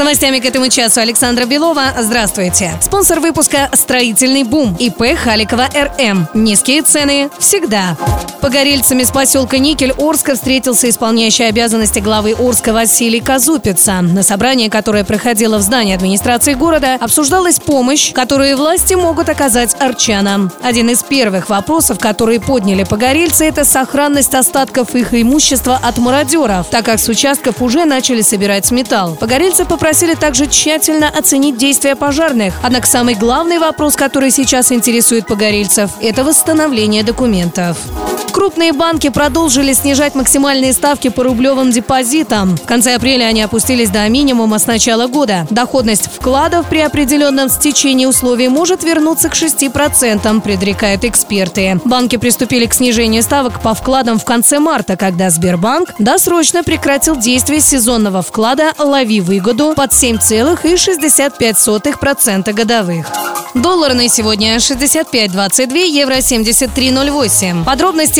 Новостями к этому часу Александра Белова. Здравствуйте. Спонсор выпуска «Строительный бум» ИП Халикова РМ. Низкие цены всегда. Погорельцами с поселка Никель Орска встретился исполняющий обязанности главы Орска Василий Казупица. На собрании, которое проходило в здании администрации города, обсуждалась помощь, которую власти могут оказать арчанам. Один из первых вопросов, которые подняли погорельцы, это сохранность остатков их имущества от мародеров, так как с участков уже начали собирать металл. Погорельцы попросили также тщательно оценить действия пожарных. Однако самый главный вопрос, который сейчас интересует погорельцев, это восстановление документов. Крупные банки продолжили снижать максимальные ставки по рублевым депозитам. В конце апреля они опустились до минимума с начала года. Доходность вкладов при определенном стечении условий может вернуться к 6%, предрекают эксперты. Банки приступили к снижению ставок по вкладам в конце марта, когда Сбербанк досрочно прекратил действие сезонного вклада «Лови выгоду» под 7,65% годовых. Доллар на сегодня 65.22, евро 73.08. Подробности,